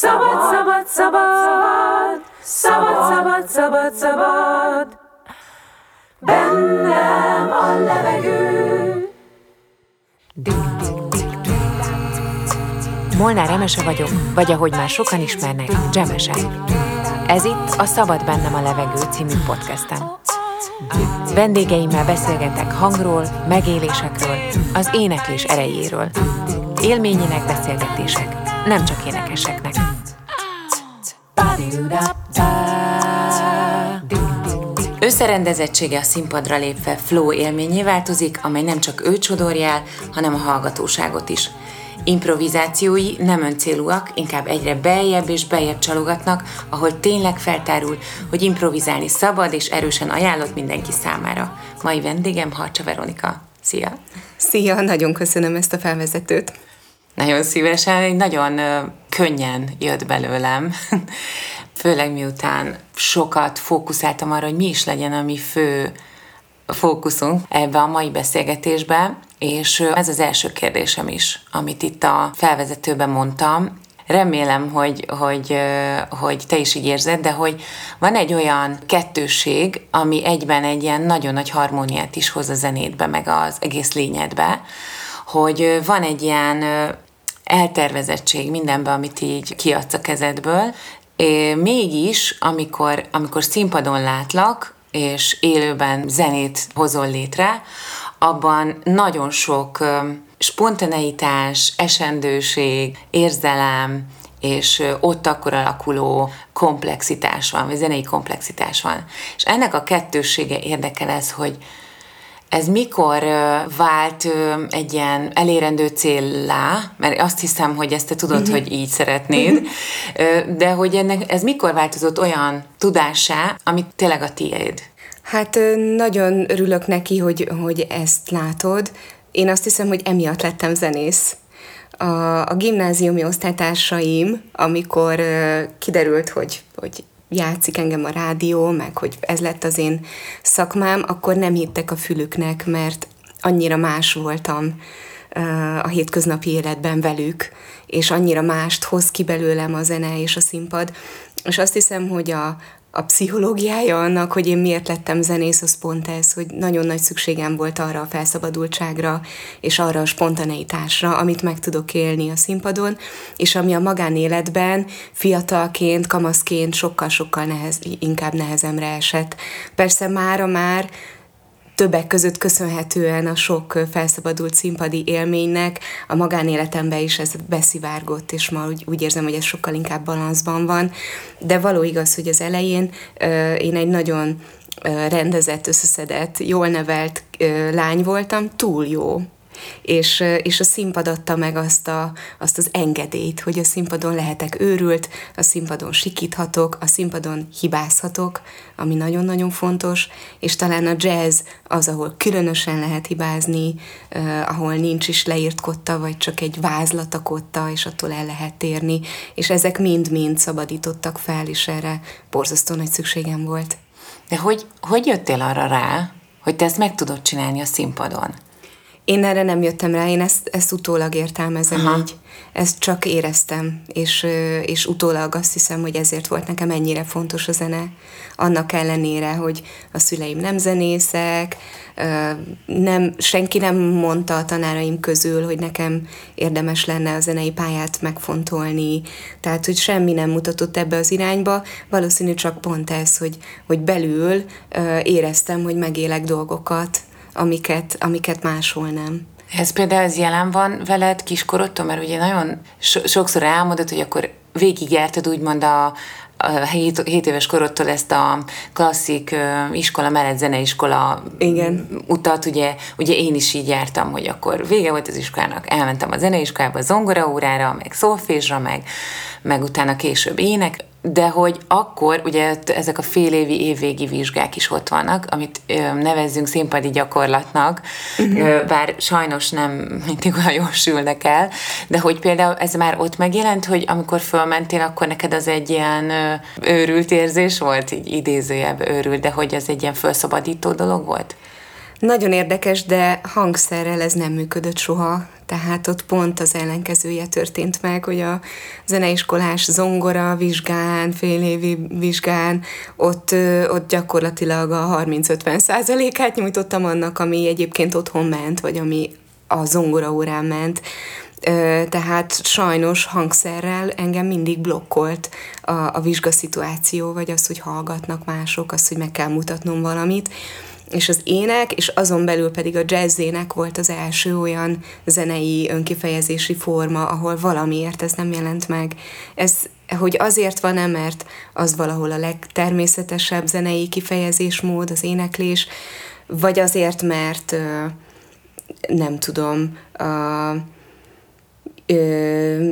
Szabad, szabad, szabad, szabad, szabad, szabad, szabad, bennem a levegő. Molnár Emese vagyok, vagy ahogy már sokan ismernek, Dzsemese. Ez itt a Szabad bennem a levegő című podcastem. Vendégeimmel beszélgetek hangról, megélésekről, az éneklés erejéről. Élményének beszélgetések, nem csak énekeseknek. Összerendezettsége a színpadra lépve flow élményé változik, amely nem csak ő csodorjál, hanem a hallgatóságot is. Improvizációi nem öncélúak, inkább egyre beljebb és beljebb csalogatnak, ahol tényleg feltárul, hogy improvizálni szabad és erősen ajánlott mindenki számára. Mai vendégem Harcsa Veronika. Szia! Szia, nagyon köszönöm ezt a felvezetőt. Nagyon szívesen, egy nagyon könnyen jött belőlem, főleg miután sokat fókuszáltam arra, hogy mi is legyen a mi fő fókuszunk ebbe a mai beszélgetésbe, és ez az első kérdésem is, amit itt a felvezetőben mondtam. Remélem, hogy, hogy, hogy te is így érzed, de hogy van egy olyan kettőség, ami egyben egy ilyen nagyon nagy harmóniát is hoz a zenétbe, meg az egész lényedbe, hogy van egy ilyen eltervezettség mindenben, amit így kiadsz a kezedből, mégis, amikor, amikor színpadon látlak, és élőben zenét hozol létre, abban nagyon sok spontaneitás, esendőség, érzelem, és ott akkor alakuló komplexitás van, vagy zenei komplexitás van. És ennek a kettőssége érdekel ez, hogy ez mikor vált egy ilyen elérendő céllá, mert azt hiszem, hogy ezt te tudod, uh-huh. hogy így szeretnéd, de hogy ennek, ez mikor változott olyan tudásá, amit tényleg a tiéd? Hát nagyon örülök neki, hogy, hogy ezt látod. Én azt hiszem, hogy emiatt lettem zenész. A, a gimnáziumi osztálytársaim, amikor uh, kiderült, hogy, hogy játszik engem a rádió, meg hogy ez lett az én szakmám, akkor nem hittek a fülüknek, mert annyira más voltam a hétköznapi életben velük, és annyira mást hoz ki belőlem a zene és a színpad. És azt hiszem, hogy a, a pszichológiája annak, hogy én miért lettem zenész, az pont ez, hogy nagyon nagy szükségem volt arra a felszabadultságra, és arra a spontaneitásra, amit meg tudok élni a színpadon, és ami a magánéletben fiatalként, kamaszként sokkal-sokkal nehez, inkább nehezemre esett. Persze mára már többek között köszönhetően a sok felszabadult színpadi élménynek a magánéletembe is ez beszivárgott, és ma úgy, úgy érzem, hogy ez sokkal inkább balanszban van. De való igaz, hogy az elején én egy nagyon rendezett, összeszedett, jól nevelt lány voltam, túl jó és, és a színpad adta meg azt, a, azt az engedélyt, hogy a színpadon lehetek őrült, a színpadon sikíthatok, a színpadon hibázhatok, ami nagyon-nagyon fontos, és talán a jazz az, ahol különösen lehet hibázni, eh, ahol nincs is leírt kotta, vagy csak egy vázlat kotta, és attól el lehet térni, és ezek mind-mind szabadítottak fel, és erre borzasztó nagy szükségem volt. De hogy, hogy jöttél arra rá, hogy te ezt meg tudod csinálni a színpadon? Én erre nem jöttem rá, én ezt, ezt utólag értelmezem Aha. így. Ezt csak éreztem, és, és utólag azt hiszem, hogy ezért volt nekem ennyire fontos a zene. Annak ellenére, hogy a szüleim nem zenészek, nem, senki nem mondta a tanáraim közül, hogy nekem érdemes lenne a zenei pályát megfontolni, tehát, hogy semmi nem mutatott ebbe az irányba, valószínű csak pont ez, hogy, hogy belül éreztem, hogy megélek dolgokat, amiket, amiket máshol nem. Ez például ez jelen van veled kiskorodtól, mert ugye nagyon so- sokszor elmondod, hogy akkor végigjártad úgymond a, a 7, 7 éves korodtól ezt a klasszik iskola mellett zeneiskola Igen. utat, ugye, ugye én is így jártam, hogy akkor vége volt az iskolának, elmentem a zeneiskolába, zongoraórára, meg szolfésra, meg, meg utána később ének, de hogy akkor ugye ezek a félévi évvégi vizsgák is ott vannak, amit ö, nevezzünk színpadi gyakorlatnak, uh-huh. ö, bár sajnos nem mindig olyan jól sülnek el, de hogy például ez már ott megjelent, hogy amikor fölmentél, akkor neked az egy ilyen ö, őrült érzés volt, így idézőjebb őrült, de hogy ez egy ilyen felszabadító dolog volt? Nagyon érdekes, de hangszerrel ez nem működött soha. Tehát ott pont az ellenkezője történt meg, hogy a zeneiskolás zongora vizsgán, fél évi vizsgán, ott, ott gyakorlatilag a 30-50 százalékát nyújtottam annak, ami egyébként otthon ment, vagy ami a zongora órán ment. Tehát sajnos hangszerrel engem mindig blokkolt a, a vizsgaszituáció, vagy az, hogy hallgatnak mások, az, hogy meg kell mutatnom valamit és az ének, és azon belül pedig a jazzének volt az első olyan zenei önkifejezési forma, ahol valamiért ez nem jelent meg. Ez, hogy azért van-e, mert az valahol a legtermészetesebb zenei kifejezésmód, az éneklés, vagy azért, mert nem tudom, a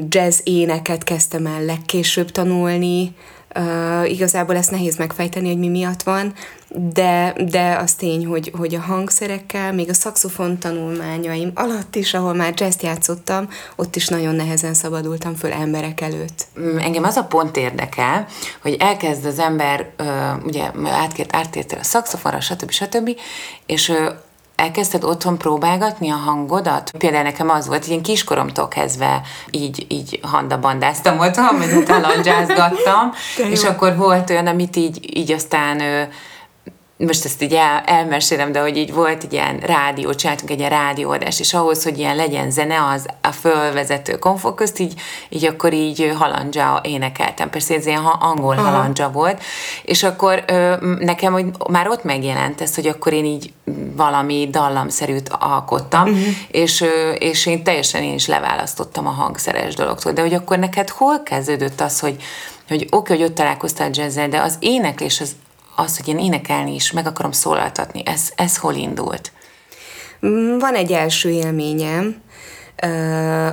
jazz éneket kezdtem el legkésőbb tanulni, Uh, igazából ezt nehéz megfejteni, hogy mi miatt van, de, de az tény, hogy, hogy a hangszerekkel, még a szaxofon tanulmányaim alatt is, ahol már jazz játszottam, ott is nagyon nehezen szabadultam föl emberek előtt. Mm, engem az a pont érdekel, hogy elkezd az ember, ugye átkért, áttért a szaxofonra, stb. stb. és elkezdted otthon próbálgatni a hangodat? Például nekem az volt, hogy én kiskoromtól kezdve így, így handabandáztam otthon, mert halandzsázgattam, és akkor volt olyan, amit így, így aztán most ezt így el, elmesélem, de hogy így volt egy ilyen rádió, csináltunk egy ilyen rádióadást, és ahhoz, hogy ilyen legyen zene, az a fölvezető konfok közt, így, így akkor így halandzsa énekeltem. Persze ez ilyen angol Aha. halandzsa volt, és akkor ö, nekem hogy már ott megjelent ez, hogy akkor én így valami dallamszerűt alkottam, uh-huh. és, ö, és én teljesen én is leválasztottam a hangszeres dologtól. De hogy akkor neked hol kezdődött az, hogy hogy oké, okay, hogy ott találkoztál jazzzel, de az éneklés az, az, hogy én énekelni is meg akarom szólaltatni, ez, ez hol indult? Mm, van egy első élményem,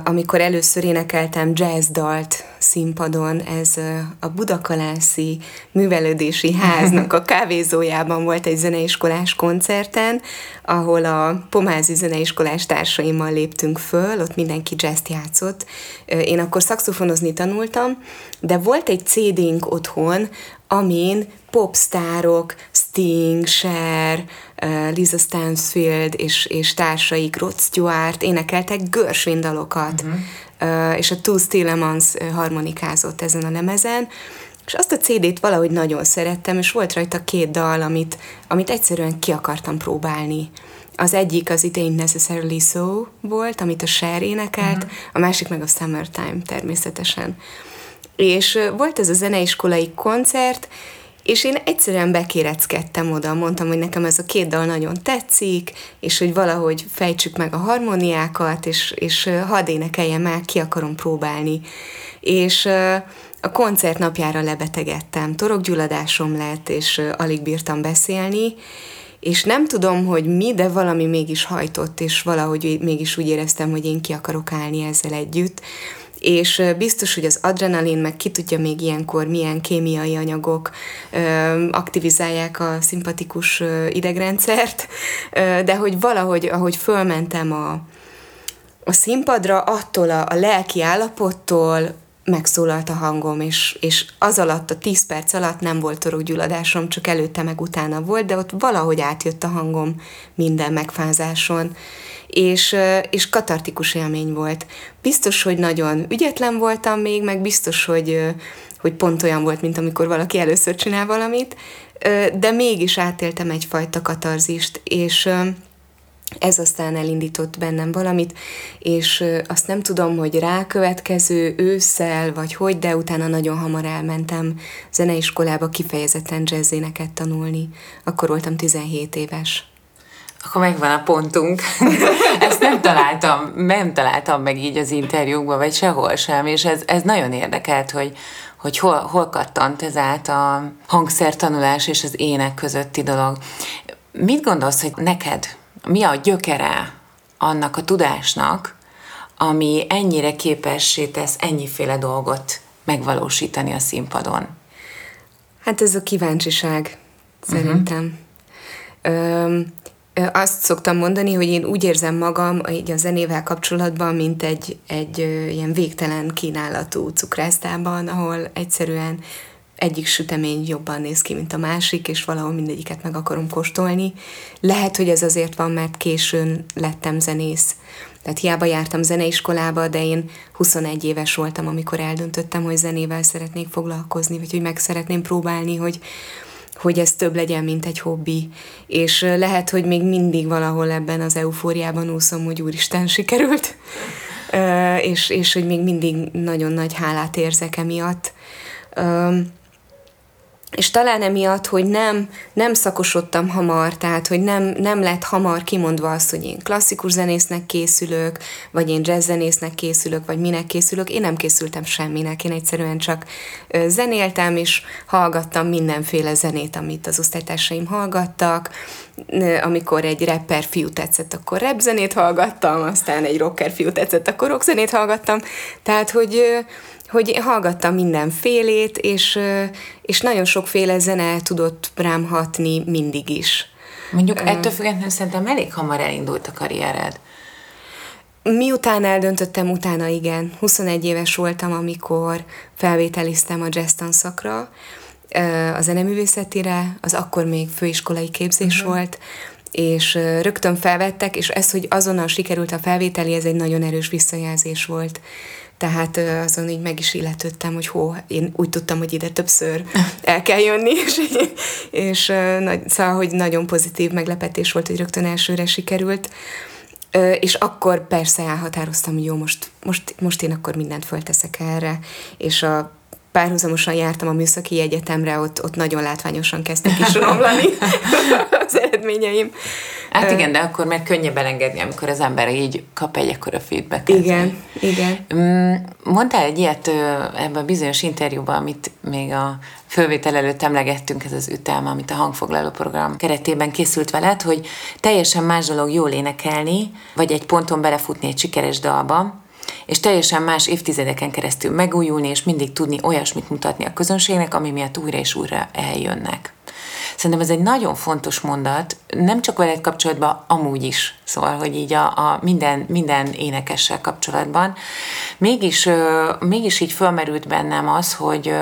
amikor először énekeltem jazzdalt színpadon, ez a Budakalászi Művelődési Háznak a kávézójában volt egy zeneiskolás koncerten, ahol a Pomázi zeneiskolás társaimmal léptünk föl, ott mindenki jazzt játszott. Én akkor szakszofonozni tanultam, de volt egy CD-nk otthon, amin popstárok, Sting, Cher, Lisa Stansfield és, és társaik, Rod Stewart énekeltek Gershwin dalokat, uh-huh. és a Two Stillemans harmonikázott ezen a lemezen, és azt a CD-t valahogy nagyon szerettem, és volt rajta két dal, amit, amit egyszerűen ki akartam próbálni. Az egyik az It Ain't Necessarily So volt, amit a Cher énekelt, uh-huh. a másik meg a Summertime természetesen. És volt ez a zeneiskolai koncert, és én egyszerűen bekéreckedtem oda, mondtam, hogy nekem ez a két dal nagyon tetszik, és hogy valahogy fejtsük meg a harmóniákat, és, és hadd énekeljem meg, ki akarom próbálni. És a koncert napjára lebetegedtem, torokgyulladásom lett, és alig bírtam beszélni, és nem tudom, hogy mi, de valami mégis hajtott, és valahogy mégis úgy éreztem, hogy én ki akarok állni ezzel együtt és biztos, hogy az adrenalin, meg ki tudja még ilyenkor milyen kémiai anyagok aktivizálják a szimpatikus idegrendszert, de hogy valahogy, ahogy fölmentem a, a színpadra, attól a, a lelki állapottól megszólalt a hangom, és, és az alatt, a tíz perc alatt nem volt torokgyulladásom, csak előtte meg utána volt, de ott valahogy átjött a hangom minden megfázáson és, és katartikus élmény volt. Biztos, hogy nagyon ügyetlen voltam még, meg biztos, hogy, hogy pont olyan volt, mint amikor valaki először csinál valamit, de mégis átéltem egyfajta katarzist, és ez aztán elindított bennem valamit, és azt nem tudom, hogy rákövetkező ősszel, vagy hogy, de utána nagyon hamar elmentem zeneiskolába kifejezetten jazzéneket tanulni. Akkor voltam 17 éves akkor megvan a pontunk. Ezt nem találtam, nem találtam meg így az interjúkban, vagy sehol sem, és ez, ez nagyon érdekelt, hogy, hogy hol, hol kattant ez át a hangszertanulás és az ének közötti dolog. Mit gondolsz, hogy neked mi a gyökere annak a tudásnak, ami ennyire képessé tesz ennyiféle dolgot megvalósítani a színpadon? Hát ez a kíváncsiság, szerintem. Uh-huh azt szoktam mondani, hogy én úgy érzem magam így a zenével kapcsolatban, mint egy, egy ilyen végtelen kínálatú cukrásztában, ahol egyszerűen egyik sütemény jobban néz ki, mint a másik, és valahol mindegyiket meg akarom kóstolni. Lehet, hogy ez azért van, mert későn lettem zenész. Tehát hiába jártam zeneiskolába, de én 21 éves voltam, amikor eldöntöttem, hogy zenével szeretnék foglalkozni, vagy hogy meg szeretném próbálni, hogy, hogy ez több legyen, mint egy hobbi. És lehet, hogy még mindig valahol ebben az eufóriában úszom, hogy úristen sikerült, és, és hogy még mindig nagyon nagy hálát érzek emiatt és talán emiatt, hogy nem, nem szakosodtam hamar, tehát, hogy nem, nem lett hamar kimondva az, hogy én klasszikus zenésznek készülök, vagy én jazzzenésznek készülök, vagy minek készülök, én nem készültem semminek, én egyszerűen csak zenéltem, és hallgattam mindenféle zenét, amit az osztálytársaim hallgattak, amikor egy rapper fiú tetszett, akkor rap zenét hallgattam, aztán egy rocker fiú tetszett, akkor rock zenét hallgattam, tehát, hogy hogy hallgattam mindenfélét, és, és nagyon sokféle zene tudott rám hatni mindig is. Mondjuk ettől függetlenül szerintem elég hamar elindult a karriered. Miután eldöntöttem, utána igen. 21 éves voltam, amikor felvételiztem a jazz tanszakra, a zeneművészetire, az akkor még főiskolai képzés uh-huh. volt, és rögtön felvettek, és ez, hogy azonnal sikerült a felvételi, ez egy nagyon erős visszajelzés volt. Tehát azon így meg is illetődtem, hogy hó, én úgy tudtam, hogy ide többször el kell jönni, és, és nagy, szóval, hogy nagyon pozitív meglepetés volt, hogy rögtön elsőre sikerült. És akkor persze elhatároztam, hogy jó, most, most, most én akkor mindent fölteszek erre, és a párhuzamosan jártam a műszaki egyetemre, ott, ott nagyon látványosan kezdtek is romlani az eredményeim. Hát igen, de akkor meg könnyebb elengedni, amikor az ember így kap egy ekkora feedback Igen, igen. Mm, mondtál egy ilyet ebben a bizonyos interjúban, amit még a fölvétel előtt emlegettünk, ez az ütem, amit a hangfoglaló program keretében készült veled, hogy teljesen más dolog jól énekelni, vagy egy ponton belefutni egy sikeres dalba, és teljesen más évtizedeken keresztül megújulni, és mindig tudni olyasmit mutatni a közönségnek, ami miatt újra és újra eljönnek. Szerintem ez egy nagyon fontos mondat, nem csak veled kapcsolatban, amúgy is. Szóval, hogy így a, a minden, minden énekessel kapcsolatban. Mégis, mégis így fölmerült bennem az, hogy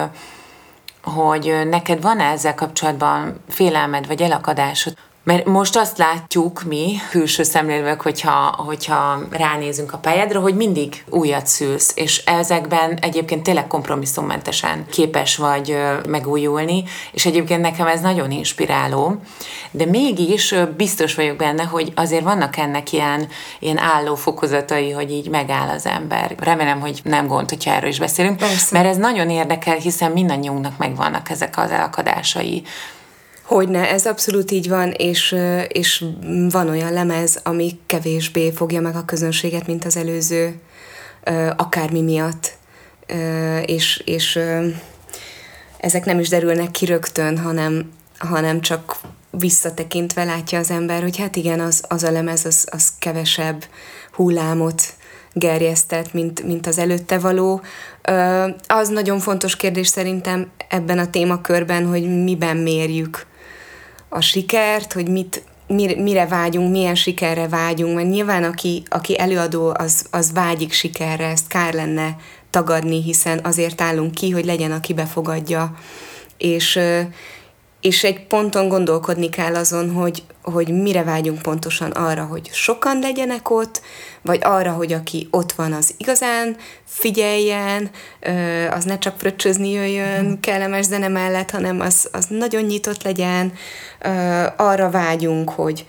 hogy neked van -e ezzel kapcsolatban félelmed vagy elakadásod, mert most azt látjuk mi, külső szemlélők, hogyha, hogyha ránézünk a pályádra, hogy mindig újat szülsz, és ezekben egyébként tényleg kompromisszummentesen képes vagy megújulni, és egyébként nekem ez nagyon inspiráló, de mégis biztos vagyok benne, hogy azért vannak ennek ilyen, ilyen álló fokozatai, hogy így megáll az ember. Remélem, hogy nem gond, hogyha erről is beszélünk, Persze. mert ez nagyon érdekel, hiszen mindannyiunknak megvannak ezek az elakadásai Hogyne, ez abszolút így van, és, és van olyan lemez, ami kevésbé fogja meg a közönséget, mint az előző, akármi miatt. És, és ezek nem is derülnek ki rögtön, hanem, hanem csak visszatekintve látja az ember, hogy hát igen, az, az a lemez, az, az kevesebb hullámot gerjesztett, mint, mint az előtte való. Az nagyon fontos kérdés szerintem ebben a témakörben, hogy miben mérjük a sikert, hogy mit, mire vágyunk, milyen sikerre vágyunk, mert nyilván aki, aki előadó, az, az vágyik sikerre, ezt kár lenne tagadni, hiszen azért állunk ki, hogy legyen, aki befogadja. És, és egy ponton gondolkodni kell azon, hogy, hogy mire vágyunk pontosan arra, hogy sokan legyenek ott, vagy arra, hogy aki ott van, az igazán figyeljen, az ne csak fröccsözni jöjjön mhm. kellemes zene mellett, hanem az, az nagyon nyitott legyen, arra vágyunk, hogy,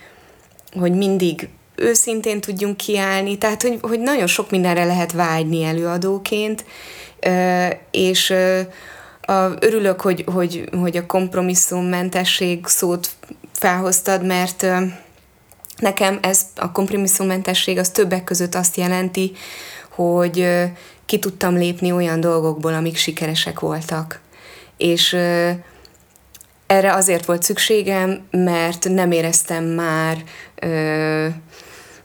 hogy mindig őszintén tudjunk kiállni, tehát hogy, hogy nagyon sok mindenre lehet vágyni előadóként, és a, örülök, hogy, hogy, hogy a kompromisszummentesség szót felhoztad, mert nekem ez a kompromisszummentesség az többek között azt jelenti, hogy ki tudtam lépni olyan dolgokból, amik sikeresek voltak. És erre azért volt szükségem, mert nem éreztem már ö,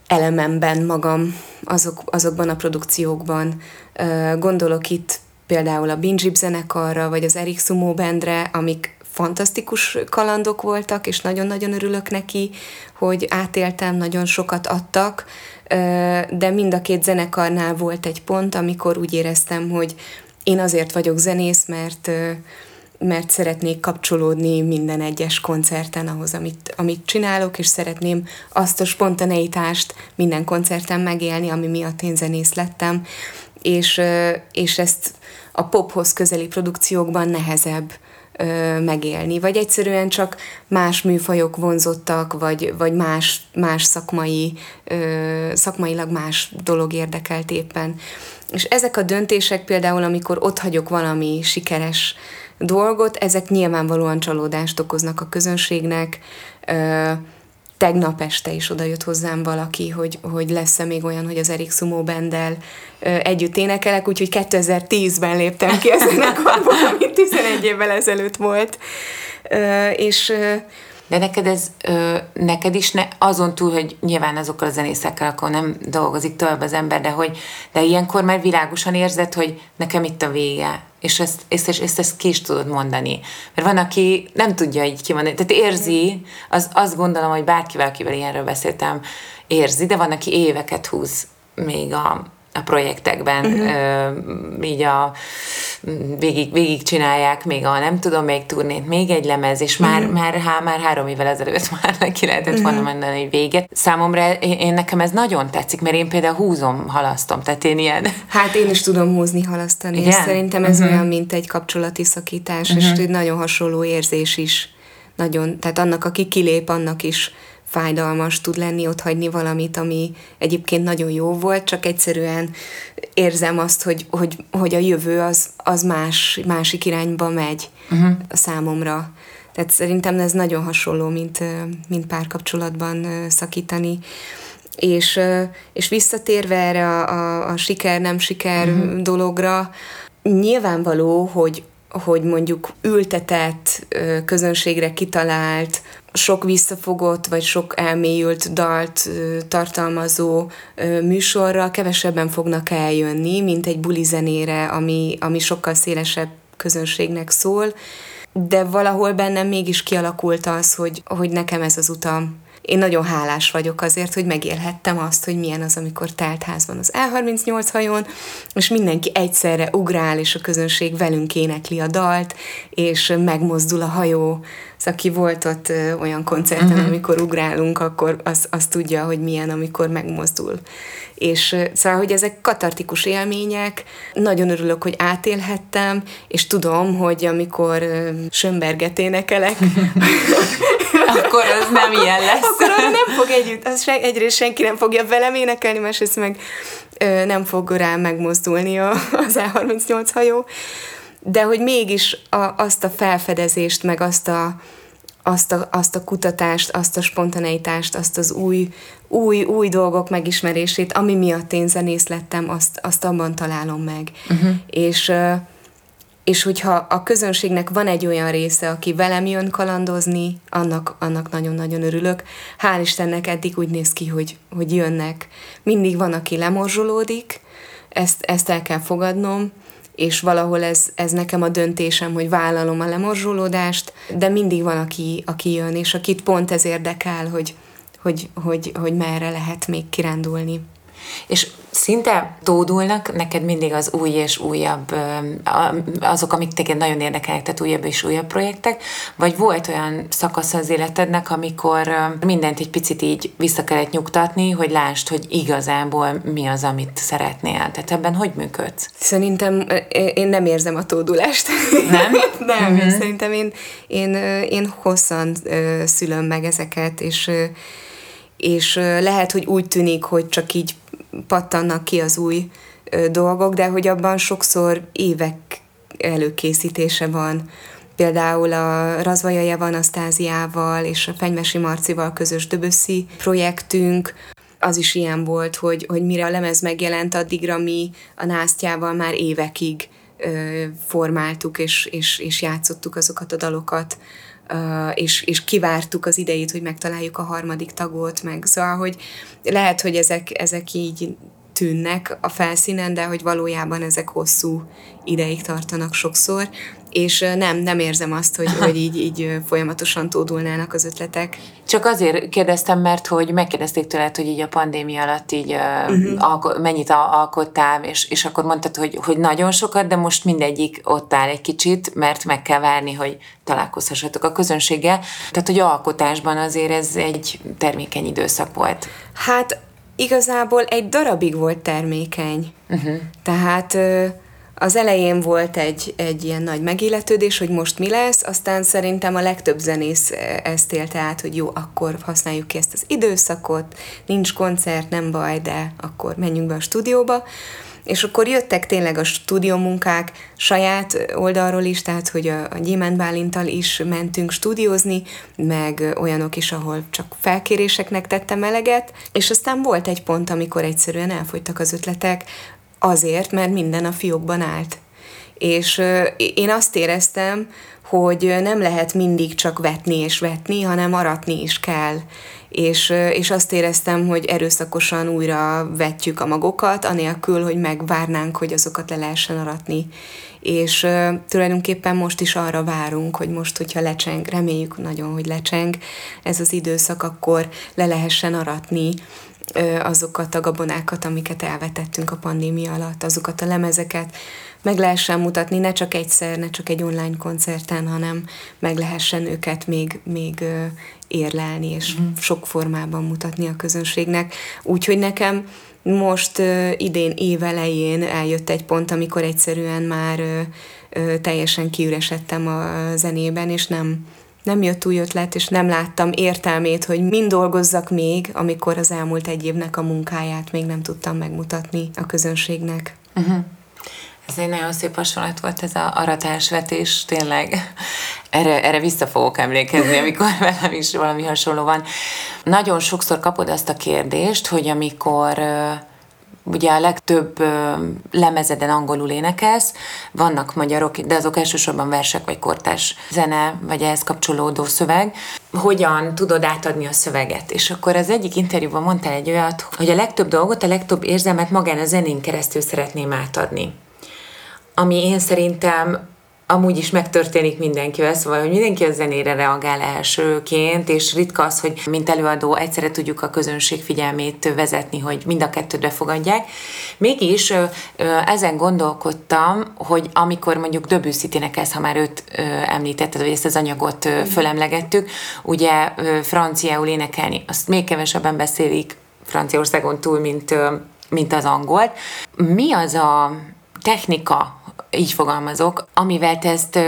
elememben magam azok, azokban a produkciókban. Ö, gondolok itt például a Binjib zenekarra, vagy az Erik Sumo Bandre, amik fantasztikus kalandok voltak, és nagyon-nagyon örülök neki, hogy átéltem, nagyon sokat adtak, de mind a két zenekarnál volt egy pont, amikor úgy éreztem, hogy én azért vagyok zenész, mert mert szeretnék kapcsolódni minden egyes koncerten ahhoz, amit, amit csinálok, és szeretném azt a spontaneitást minden koncerten megélni, ami miatt én zenész lettem, és, és ezt a pophoz közeli produkciókban nehezebb ö, megélni, vagy egyszerűen csak más műfajok vonzottak, vagy, vagy más, más szakmai, ö, szakmailag más dolog érdekelt éppen. És ezek a döntések például, amikor ott hagyok valami sikeres dolgot, ezek nyilvánvalóan csalódást okoznak a közönségnek, ö, tegnap este is oda jött hozzám valaki, hogy, hogy lesz-e még olyan, hogy az Erik Sumo Bendel együtt énekelek, úgyhogy 2010-ben léptem ki a zenekarból, ami 11 évvel ezelőtt volt. És de neked ez, ö, neked is ne, azon túl, hogy nyilván azokkal a zenészekkel akkor nem dolgozik tovább az ember, de hogy de ilyenkor már világosan érzed, hogy nekem itt a vége. És ezt, ezt, ezt, ezt, ezt ki is tudod mondani. Mert van, aki nem tudja így kimondani. Tehát érzi, az, azt gondolom, hogy bárkivel, akivel ilyenről beszéltem, érzi, de van, aki éveket húz még a, a projektekben, uh-huh. így a végig, végig csinálják még a nem tudom még turnét, még egy lemez, és már, uh-huh. már, há, már három évvel ezelőtt már neki lehetett uh-huh. volna mondani, hogy véget. Számomra én, én, nekem ez nagyon tetszik, mert én például húzom, halasztom, tehát én ilyen... Hát én is tudom húzni, halasztani, Igen? és szerintem ez uh-huh. olyan, mint egy kapcsolati szakítás, uh-huh. és egy nagyon hasonló érzés is. Nagyon, tehát annak, aki kilép, annak is fájdalmas tud lenni ott hagyni valamit, ami egyébként nagyon jó volt, csak egyszerűen érzem azt, hogy, hogy, hogy a jövő az, az más, másik irányba megy uh-huh. a számomra. Tehát szerintem ez nagyon hasonló, mint, mint párkapcsolatban szakítani. És, és visszatérve erre a, a, a siker-nem siker uh-huh. dologra, nyilvánvaló, hogy, hogy mondjuk ültetett, közönségre kitalált, sok visszafogott, vagy sok elmélyült dalt tartalmazó műsorra kevesebben fognak eljönni, mint egy buli zenére, ami, ami sokkal szélesebb közönségnek szól, de valahol bennem mégis kialakult az, hogy, hogy nekem ez az utam én nagyon hálás vagyok azért, hogy megélhettem azt, hogy milyen az, amikor telt ház van az E38 hajón, és mindenki egyszerre ugrál, és a közönség velünk énekli a dalt, és megmozdul a hajó. Szóval aki volt ott olyan koncerten, uh-huh. amikor ugrálunk, akkor az, az tudja, hogy milyen, amikor megmozdul. És szóval, hogy ezek katartikus élmények, nagyon örülök, hogy átélhettem, és tudom, hogy amikor Sönberget énekelek, akkor az nem ilyen lesz. Akkor nem fog együtt, az se, egyrészt senki nem fogja velem énekelni, másrészt meg ö, nem fog rám megmozdulni a, az A38 hajó. De hogy mégis a, azt a felfedezést, meg azt a, azt a, azt a kutatást, azt a spontaneitást, azt az új, új, új dolgok megismerését, ami miatt én zenész lettem, azt, azt abban találom meg. Uh-huh. És és hogyha a közönségnek van egy olyan része, aki velem jön kalandozni, annak, annak nagyon-nagyon örülök. Hál' Istennek eddig úgy néz ki, hogy, hogy jönnek. Mindig van, aki lemorzsolódik, ezt, ezt el kell fogadnom, és valahol ez, ez nekem a döntésem, hogy vállalom a lemorzsolódást, de mindig van, aki, aki jön, és akit pont ez érdekel, hogy, hogy, hogy, hogy merre lehet még kirándulni. És szinte tódulnak neked mindig az új és újabb, azok, amik téged nagyon érdekelnek, tehát újabb és újabb projektek, vagy volt olyan szakasz az életednek, amikor mindent egy picit így vissza kellett nyugtatni, hogy lásd, hogy igazából mi az, amit szeretnél. Tehát ebben hogy működsz? Szerintem én nem érzem a tódulást. Nem? nem, uh-huh. szerintem én, én, én hosszan szülöm meg ezeket, és és lehet, hogy úgy tűnik, hogy csak így pattannak ki az új dolgok, de hogy abban sokszor évek előkészítése van. Például a Razvajaja Anasztáziával és a Fenymesi Marcival közös Döböszi projektünk, az is ilyen volt, hogy, hogy mire a lemez megjelent, addigra mi a násztjával már évekig ö, formáltuk és, és, és játszottuk azokat a dalokat, és, és kivártuk az idejét, hogy megtaláljuk a harmadik tagot, meg szóval, hogy lehet, hogy ezek, ezek így tűnnek a felszínen, de hogy valójában ezek hosszú ideig tartanak sokszor, és nem, nem érzem azt, hogy, hogy így, így folyamatosan tódulnának az ötletek. Csak azért kérdeztem, mert hogy megkérdezték tőled, hogy így a pandémia alatt így uh-huh. alko- mennyit alkottál, és, és akkor mondtad, hogy, hogy nagyon sokat, de most mindegyik ott áll egy kicsit, mert meg kell várni, hogy találkozhassatok a közönséggel. Tehát, hogy alkotásban azért ez egy termékeny időszak volt. Hát igazából egy darabig volt termékeny. Uh-huh. Tehát az elején volt egy, egy ilyen nagy megilletődés, hogy most mi lesz, aztán szerintem a legtöbb zenész ezt élte át, hogy jó, akkor használjuk ki ezt az időszakot, nincs koncert, nem baj, de akkor menjünk be a stúdióba. És akkor jöttek tényleg a stúdiómunkák saját oldalról is, tehát hogy a, a Gyémánt Bálintal is mentünk stúdiózni, meg olyanok is, ahol csak felkéréseknek tettem eleget, és aztán volt egy pont, amikor egyszerűen elfogytak az ötletek, azért, mert minden a fiókban állt. És én azt éreztem, hogy nem lehet mindig csak vetni és vetni, hanem aratni is kell. És, és azt éreztem, hogy erőszakosan újra vetjük a magokat, anélkül, hogy megvárnánk, hogy azokat le lehessen aratni. És uh, tulajdonképpen most is arra várunk, hogy most, hogyha lecseng, reméljük nagyon, hogy lecseng ez az időszak, akkor le lehessen aratni azokat a gabonákat, amiket elvetettünk a pandémia alatt, azokat a lemezeket meg lehessen mutatni, ne csak egyszer, ne csak egy online koncerten, hanem meg lehessen őket még, még érlelni, és mm. sok formában mutatni a közönségnek. Úgyhogy nekem most idén évelején eljött egy pont, amikor egyszerűen már teljesen kiüresedtem a zenében, és nem, nem jött új ötlet, és nem láttam értelmét, hogy mind dolgozzak még, amikor az elmúlt egy évnek a munkáját még nem tudtam megmutatni a közönségnek. Uh-huh. Ez egy nagyon szép hasonlat volt ez a aratásvetés, tényleg. Erre, erre vissza fogok emlékezni, amikor velem is valami hasonló van. Nagyon sokszor kapod azt a kérdést, hogy amikor ugye a legtöbb lemezeden angolul énekelsz, vannak magyarok, de azok elsősorban versek vagy kortás zene, vagy ehhez kapcsolódó szöveg. Hogyan tudod átadni a szöveget? És akkor az egyik interjúban mondtál egy olyat, hogy a legtöbb dolgot, a legtöbb érzelmet magán a zenén keresztül szeretném átadni. Ami én szerintem amúgy is megtörténik mindenkivel, szóval, hogy mindenki a zenére reagál elsőként, és ritka az, hogy mint előadó egyszerre tudjuk a közönség figyelmét vezetni, hogy mind a kettőt befogadják. Mégis ezen gondolkodtam, hogy amikor mondjuk Debussy-t énekelsz, ha már őt említetted, vagy ezt az anyagot fölemlegettük, ugye franciául énekelni, azt még kevesebben beszélik Franciaországon túl, mint, mint az angolt. Mi az a technika, így fogalmazok, amivel te ezt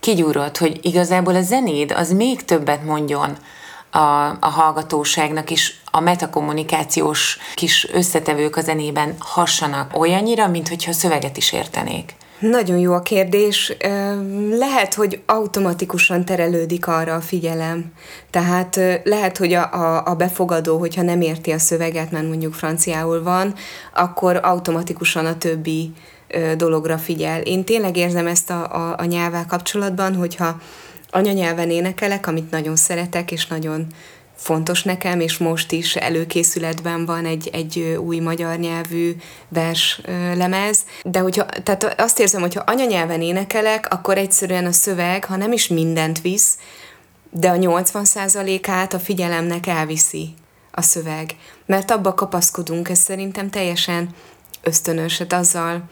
kigyúrod, hogy igazából a zenéd az még többet mondjon a, a hallgatóságnak is a metakommunikációs kis összetevők a zenében hassanak olyannyira, mint hogyha szöveget is értenék. Nagyon jó a kérdés. Lehet, hogy automatikusan terelődik arra a figyelem. Tehát lehet, hogy a, a, a befogadó, hogyha nem érti a szöveget, mert mondjuk franciául van, akkor automatikusan a többi dologra figyel. Én tényleg érzem ezt a, a, a nyelvvel kapcsolatban, hogyha anyanyelven énekelek, amit nagyon szeretek, és nagyon fontos nekem, és most is előkészületben van egy, egy új magyar nyelvű vers lemez, de hogyha, tehát azt érzem, hogyha anyanyelven énekelek, akkor egyszerűen a szöveg, ha nem is mindent visz, de a 80%-át a figyelemnek elviszi a szöveg. Mert abba kapaszkodunk, ez szerintem teljesen ösztönös, hát azzal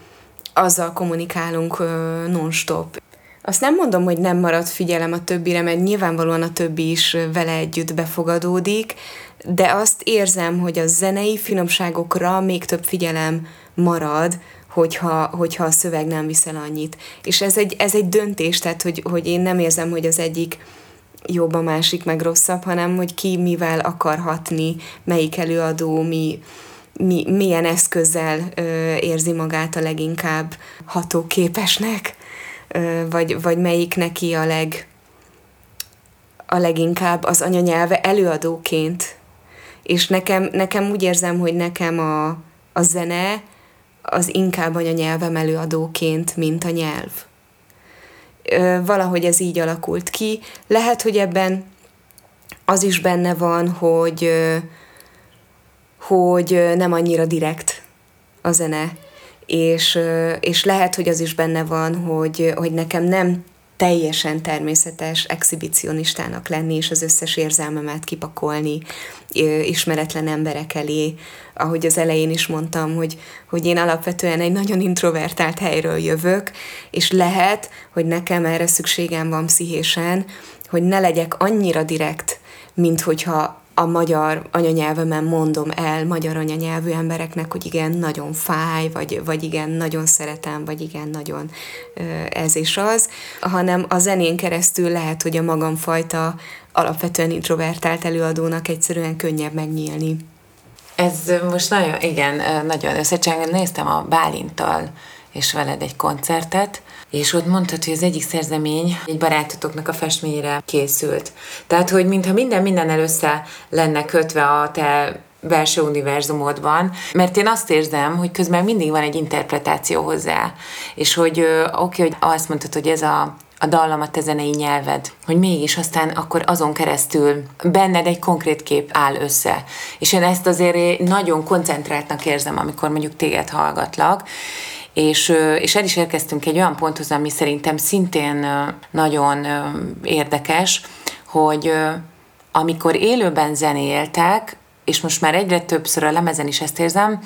azzal kommunikálunk non-stop. Azt nem mondom, hogy nem marad figyelem a többire, mert nyilvánvalóan a többi is vele együtt befogadódik, de azt érzem, hogy a zenei finomságokra még több figyelem marad, hogyha, hogyha a szöveg nem viszel annyit. És ez egy, ez egy döntés, tehát hogy, hogy én nem érzem, hogy az egyik jobb, a másik meg rosszabb, hanem hogy ki mivel akar hatni, melyik előadó, mi, mi, milyen eszközzel ö, érzi magát a leginkább hatóképesnek, ö, vagy, vagy melyik neki a leg a leginkább az anyanyelve előadóként. És nekem, nekem úgy érzem, hogy nekem a, a zene az inkább anyanyelvem előadóként, mint a nyelv. Ö, valahogy ez így alakult ki. Lehet, hogy ebben az is benne van, hogy ö, hogy nem annyira direkt a zene. És, és lehet, hogy az is benne van, hogy, hogy nekem nem teljesen természetes exhibicionistának lenni, és az összes érzelmemet kipakolni ismeretlen emberek elé. Ahogy az elején is mondtam, hogy, hogy én alapvetően egy nagyon introvertált helyről jövök, és lehet, hogy nekem erre szükségem van pszichésen, hogy ne legyek annyira direkt, mint hogyha a magyar anyanyelvemen mondom el magyar anyanyelvű embereknek, hogy igen, nagyon fáj, vagy, vagy igen, nagyon szeretem, vagy igen, nagyon ez és az, hanem a zenén keresztül lehet, hogy a magamfajta alapvetően introvertált előadónak egyszerűen könnyebb megnyílni. Ez most nagyon, igen, nagyon összecseng. Néztem a Bálintal és veled egy koncertet, és ott mondtad, hogy az egyik szerzemény egy barátotoknak a festményére készült. Tehát, hogy mintha minden minden össze lenne kötve a te belső univerzumodban, mert én azt érzem, hogy közben mindig van egy interpretáció hozzá, és hogy oké, okay, hogy azt mondtad, hogy ez a a dallam a te nyelved, hogy mégis aztán akkor azon keresztül benned egy konkrét kép áll össze. És én ezt azért nagyon koncentráltnak érzem, amikor mondjuk téged hallgatlak, és, és el is érkeztünk egy olyan ponthoz, ami szerintem szintén nagyon érdekes, hogy amikor élőben zenéltek, és most már egyre többször a lemezen is ezt érzem,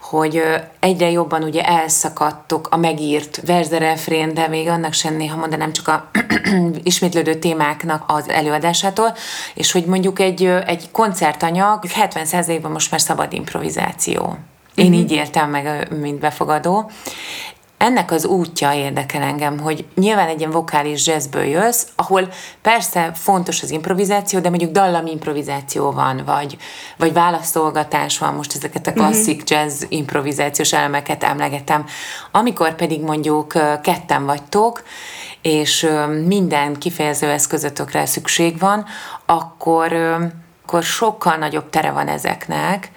hogy egyre jobban ugye elszakadtok a megírt verzerefrén, de még annak sem néha mondanám csak a ismétlődő témáknak az előadásától, és hogy mondjuk egy, egy koncertanyag 70%-ban most már szabad improvizáció. Én uh-huh. így éltem meg, mint befogadó. Ennek az útja érdekel engem, hogy nyilván egy ilyen vokális jazzből jössz, ahol persze fontos az improvizáció, de mondjuk dallam improvizáció van, vagy, vagy válaszolgatás van, most ezeket a klasszik uh-huh. jazz improvizációs elemeket emlegetem. Amikor pedig mondjuk ketten vagytok, és minden kifejező eszközötökre szükség van, akkor, akkor sokkal nagyobb tere van ezeknek,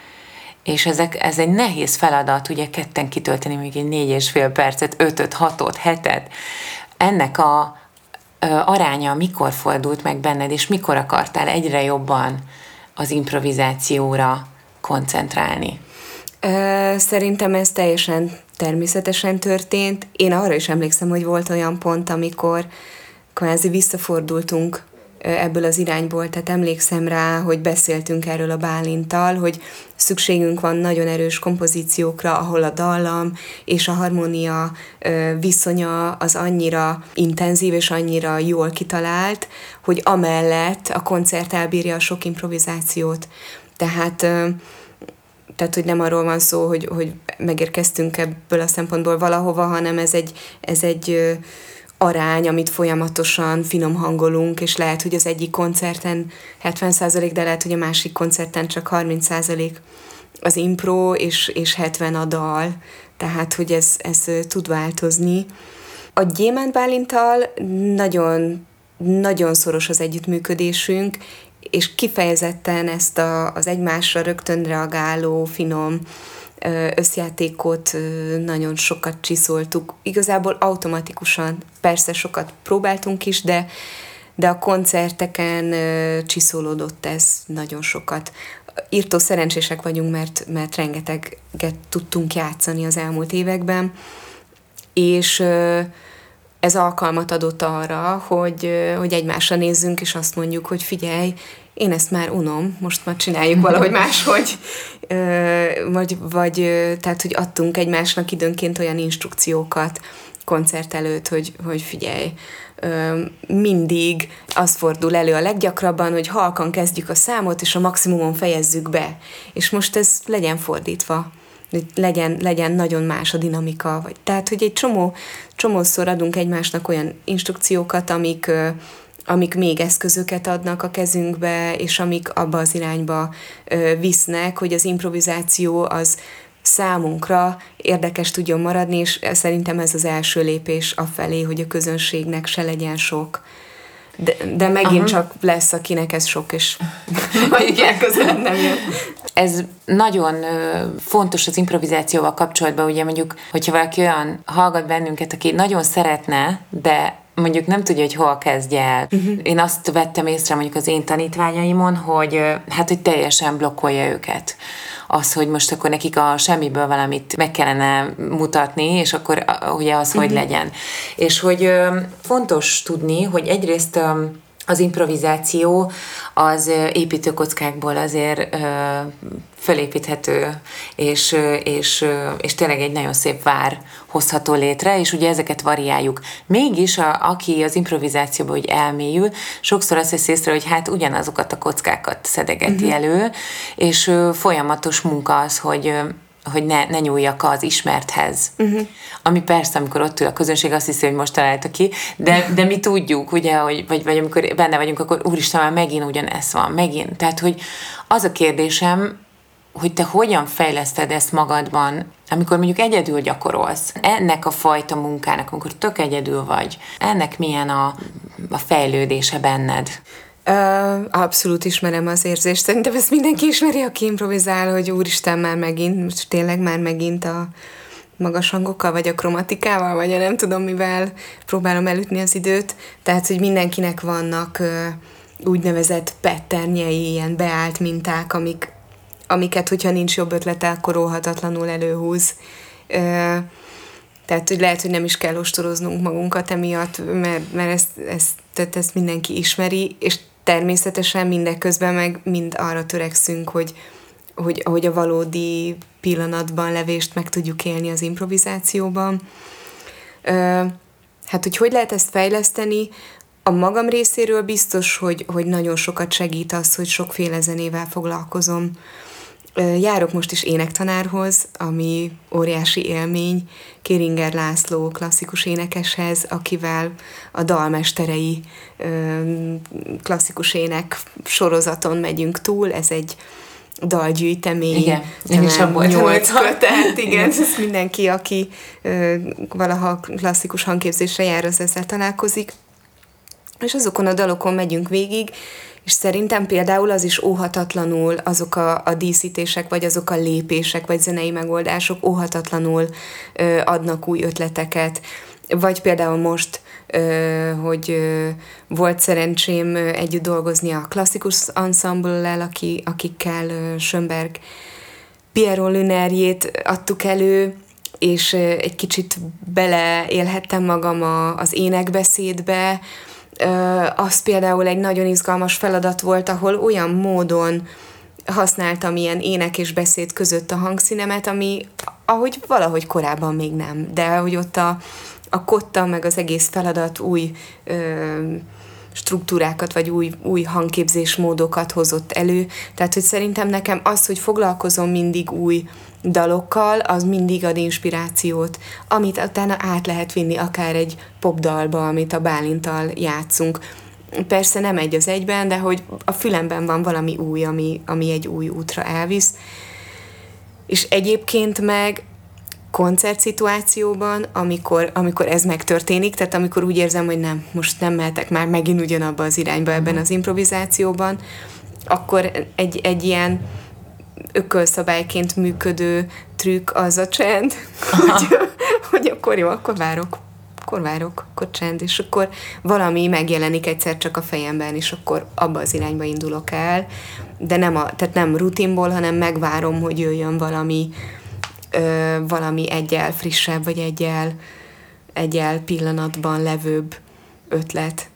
és ezek, ez egy nehéz feladat, ugye ketten kitölteni még egy négy és fél percet, ötöt, hatot, hetet. Ennek a ö, aránya mikor fordult meg benned, és mikor akartál egyre jobban az improvizációra koncentrálni? Szerintem ez teljesen természetesen történt. Én arra is emlékszem, hogy volt olyan pont, amikor kvázi visszafordultunk ebből az irányból, tehát emlékszem rá, hogy beszéltünk erről a Bálintal, hogy szükségünk van nagyon erős kompozíciókra, ahol a dallam és a harmónia viszonya az annyira intenzív és annyira jól kitalált, hogy amellett a koncert elbírja a sok improvizációt. Tehát tehát, hogy nem arról van szó, hogy, hogy megérkeztünk ebből a szempontból valahova, hanem ez egy, ez egy arány, amit folyamatosan finom hangolunk, és lehet, hogy az egyik koncerten 70%, de lehet, hogy a másik koncerten csak 30% az impro, és, és 70 a dal, tehát, hogy ez, ez tud változni. A Gyémánt Bálintal nagyon, nagyon szoros az együttműködésünk, és kifejezetten ezt a, az egymásra rögtön reagáló, finom összjátékot nagyon sokat csiszoltuk. Igazából automatikusan, persze sokat próbáltunk is, de, de a koncerteken csiszolódott ez nagyon sokat. Írtó szerencsések vagyunk, mert, mert rengeteget tudtunk játszani az elmúlt években, és ez alkalmat adott arra, hogy, hogy egymásra nézzünk, és azt mondjuk, hogy figyelj, én ezt már unom, most már csináljuk valahogy máshogy, vagy, vagy tehát, hogy adtunk egymásnak időnként olyan instrukciókat koncert előtt, hogy, hogy figyelj, mindig az fordul elő a leggyakrabban, hogy halkan kezdjük a számot, és a maximumon fejezzük be. És most ez legyen fordítva hogy legyen, legyen nagyon más a dinamika, vagy tehát, hogy egy csomó, csomószor adunk egymásnak olyan instrukciókat, amik, amik még eszközöket adnak a kezünkbe, és amik abba az irányba visznek, hogy az improvizáció az számunkra érdekes tudjon maradni, és szerintem ez az első lépés afelé, hogy a közönségnek se legyen sok. De, de megint Aha. csak lesz, akinek ez sok, és igen, közelebb nem jön. Ez nagyon fontos az improvizációval kapcsolatban, ugye mondjuk, hogyha valaki olyan hallgat bennünket, aki nagyon szeretne, de mondjuk nem tudja, hogy hol kezdje el. Uh-huh. Én azt vettem észre mondjuk az én tanítványaimon, hogy hát, hogy teljesen blokkolja őket az, hogy most akkor nekik a semmiből valamit meg kellene mutatni, és akkor ugye az, hogy uh-huh. legyen. És hogy fontos tudni, hogy egyrészt az improvizáció az építőkockákból azért fölépíthető, és, és, és tényleg egy nagyon szép vár hozható létre, és ugye ezeket variáljuk. Mégis, a, aki az improvizációba úgy elmélyül, sokszor azt veszi észre, hogy hát ugyanazokat a kockákat szedegeti uh-huh. elő, és folyamatos munka az, hogy hogy ne, ne nyúljak az ismerthez. Uh-huh. Ami persze, amikor ott ül a közönség, azt hiszi, hogy most találta ki, de, de mi tudjuk, ugye, hogy, vagy, vagy amikor benne vagyunk, akkor úristen, már megint ugyanez van, megint. Tehát, hogy az a kérdésem, hogy te hogyan fejleszted ezt magadban, amikor mondjuk egyedül gyakorolsz, ennek a fajta munkának, amikor tök egyedül vagy, ennek milyen a, a fejlődése benned? Abszolút ismerem az érzést. Szerintem ezt mindenki ismeri, aki improvizál, hogy úristen, már megint, most tényleg már megint a magas hangokkal, vagy a kromatikával, vagy a nem tudom mivel próbálom elütni az időt. Tehát, hogy mindenkinek vannak úgynevezett petternyei, ilyen beállt minták, amik, amiket, hogyha nincs jobb ötlete, akkor óhatatlanul előhúz. Tehát, hogy lehet, hogy nem is kell ostoroznunk magunkat emiatt, mert, mert ezt, ezt, tehát ezt mindenki ismeri, és természetesen mindeközben meg mind arra törekszünk, hogy, hogy, hogy a valódi pillanatban levést meg tudjuk élni az improvizációban. Ö, hát, hogy hogy lehet ezt fejleszteni? A magam részéről biztos, hogy, hogy nagyon sokat segít az, hogy sokféle zenével foglalkozom. Járok most is énektanárhoz, ami óriási élmény, Kéringer László klasszikus énekeshez, akivel a dalmesterei klasszikus ének sorozaton megyünk túl. Ez egy dalgyűjtemény. Igen, én is abból nyolc kötet, igen, ez mindenki, aki ö, valaha klasszikus hangképzésre jár, az ezzel találkozik. És azokon a dalokon megyünk végig, és szerintem például az is óhatatlanul azok a, a díszítések, vagy azok a lépések, vagy zenei megoldások óhatatlanul ö, adnak új ötleteket. Vagy például most, ö, hogy ö, volt szerencsém együtt dolgozni a klasszikus ensemble-lel, aki, akikkel ö, Schönberg Piero Lunerjét adtuk elő, és egy kicsit beleélhettem magam a, az énekbeszédbe, az például egy nagyon izgalmas feladat volt, ahol olyan módon használtam ilyen ének és beszéd között a hangszínemet, ami ahogy valahogy korábban még nem, de hogy ott a, a kotta meg az egész feladat új ö, struktúrákat, vagy új, új hangképzésmódokat hozott elő. Tehát, hogy szerintem nekem az, hogy foglalkozom mindig új dalokkal, az mindig ad inspirációt, amit utána át lehet vinni akár egy popdalba, amit a Bálintal játszunk. Persze nem egy az egyben, de hogy a fülemben van valami új, ami, ami egy új útra elvisz. És egyébként meg koncertszituációban, amikor, amikor ez megtörténik, tehát amikor úgy érzem, hogy nem, most nem mehetek már megint ugyanabba az irányba ebben az improvizációban, akkor egy, egy ilyen ökölszabályként működő trükk az a csend, hogy, hogy akkor jó, akkor várok, akkor várok, akkor csend, és akkor valami megjelenik egyszer csak a fejemben, és akkor abba az irányba indulok el, de nem, a, tehát nem rutinból, hanem megvárom, hogy jöjjön valami, ö, valami egyel frissebb, vagy egyel, egyel pillanatban levőbb ötlet.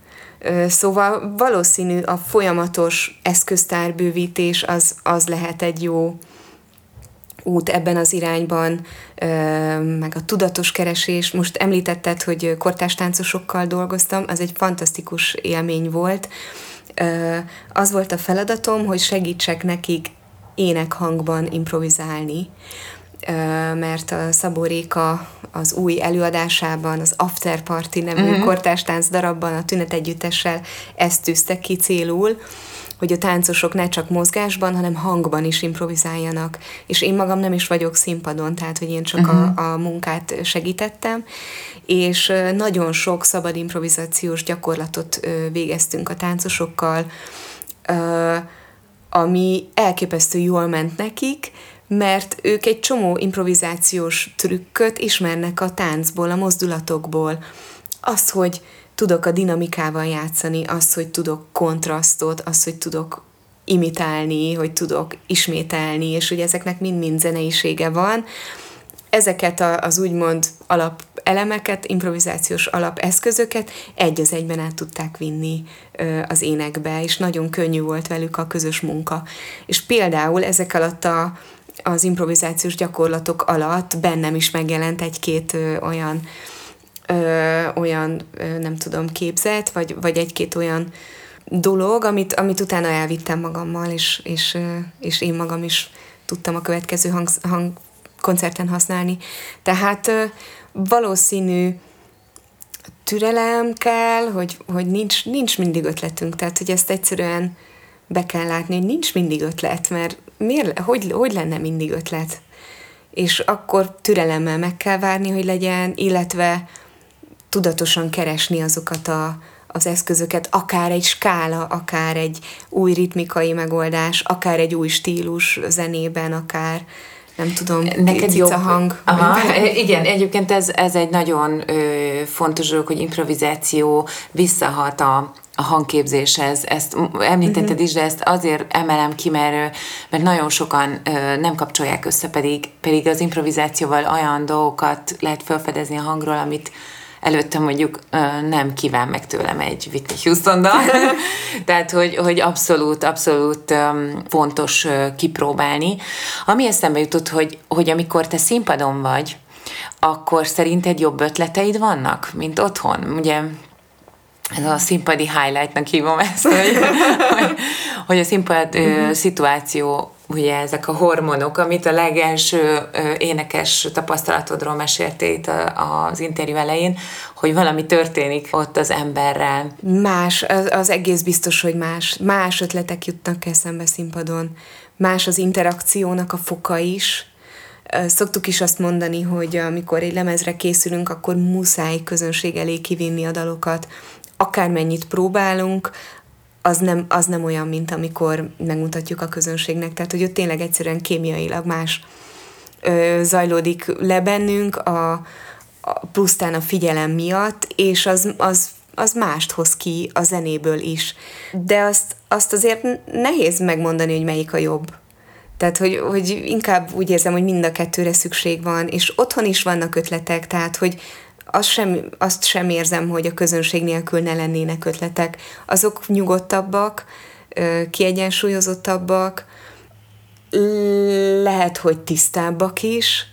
Szóval valószínű a folyamatos eszköztárbővítés az, az lehet egy jó út ebben az irányban, meg a tudatos keresés. Most említetted, hogy kortástáncosokkal dolgoztam, az egy fantasztikus élmény volt. Az volt a feladatom, hogy segítsek nekik énekhangban improvizálni mert a Szabó Réka az új előadásában, az After Party nevű uh-huh. kortástánc darabban a Tünet Együttessel ezt tűzte ki célul, hogy a táncosok ne csak mozgásban, hanem hangban is improvizáljanak. És én magam nem is vagyok színpadon, tehát hogy én csak uh-huh. a, a munkát segítettem, és nagyon sok szabad improvizációs gyakorlatot végeztünk a táncosokkal, ami elképesztő jól ment nekik, mert ők egy csomó improvizációs trükköt ismernek a táncból, a mozdulatokból. Az, hogy tudok a dinamikával játszani, az, hogy tudok kontrasztot, az, hogy tudok imitálni, hogy tudok ismételni, és hogy ezeknek mind-mind zeneisége van. Ezeket az úgymond alapelemeket, improvizációs alapeszközöket egy az egyben át tudták vinni az énekbe, és nagyon könnyű volt velük a közös munka. És például ezek alatt a, az improvizációs gyakorlatok alatt bennem is megjelent egy-két ö, olyan ö, olyan, ö, nem tudom, képzet, vagy, vagy egy-két olyan dolog, amit, amit utána elvittem magammal, és, és, és én magam is tudtam a következő hang, hang koncerten használni. Tehát valószínű türelem kell, hogy, hogy nincs, nincs mindig ötletünk, tehát hogy ezt egyszerűen be kell látni, hogy nincs mindig ötlet, mert miért, hogy, hogy lenne mindig ötlet? És akkor türelemmel meg kell várni, hogy legyen, illetve tudatosan keresni azokat a, az eszközöket, akár egy skála, akár egy új ritmikai megoldás, akár egy új stílus zenében, akár nem tudom, Neked jobb hang. Aha, igen, egyébként ez, ez egy nagyon ö, fontos dolog, hogy improvizáció visszahat a, a hangképzéshez. Ezt említetted uh-huh. is, de ezt azért emelem ki, mert, mert nagyon sokan ö, nem kapcsolják össze, pedig, pedig az improvizációval olyan dolgokat lehet felfedezni a hangról, amit előtte mondjuk nem kíván meg tőlem egy Whitney houston. Tehát, hogy, hogy abszolút, abszolút fontos kipróbálni. Ami eszembe jutott, hogy, hogy amikor te színpadon vagy, akkor szerinted jobb ötleteid vannak, mint otthon? Ugye ez a színpadi highlightnak hívom ezt, hogy, hogy, hogy a színpad uh-huh. szituáció ugye ezek a hormonok, amit a legelső énekes tapasztalatodról meséltél itt az interjú elején, hogy valami történik ott az emberrel. Más, az, az egész biztos, hogy más. Más ötletek jutnak eszembe színpadon. Más az interakciónak a foka is. Szoktuk is azt mondani, hogy amikor egy lemezre készülünk, akkor muszáj közönség elé kivinni a dalokat. Akármennyit próbálunk, az nem, az nem olyan, mint amikor megmutatjuk a közönségnek. Tehát, hogy ott tényleg egyszerűen kémiailag más ö, zajlódik le bennünk, a, a plusztán a figyelem miatt, és az, az, az mást hoz ki a zenéből is. De azt, azt azért nehéz megmondani, hogy melyik a jobb. Tehát, hogy, hogy inkább úgy érzem, hogy mind a kettőre szükség van, és otthon is vannak ötletek, tehát, hogy azt sem, azt sem érzem, hogy a közönség nélkül ne lennének ötletek. Azok nyugodtabbak, kiegyensúlyozottabbak, lehet, hogy tisztábbak is,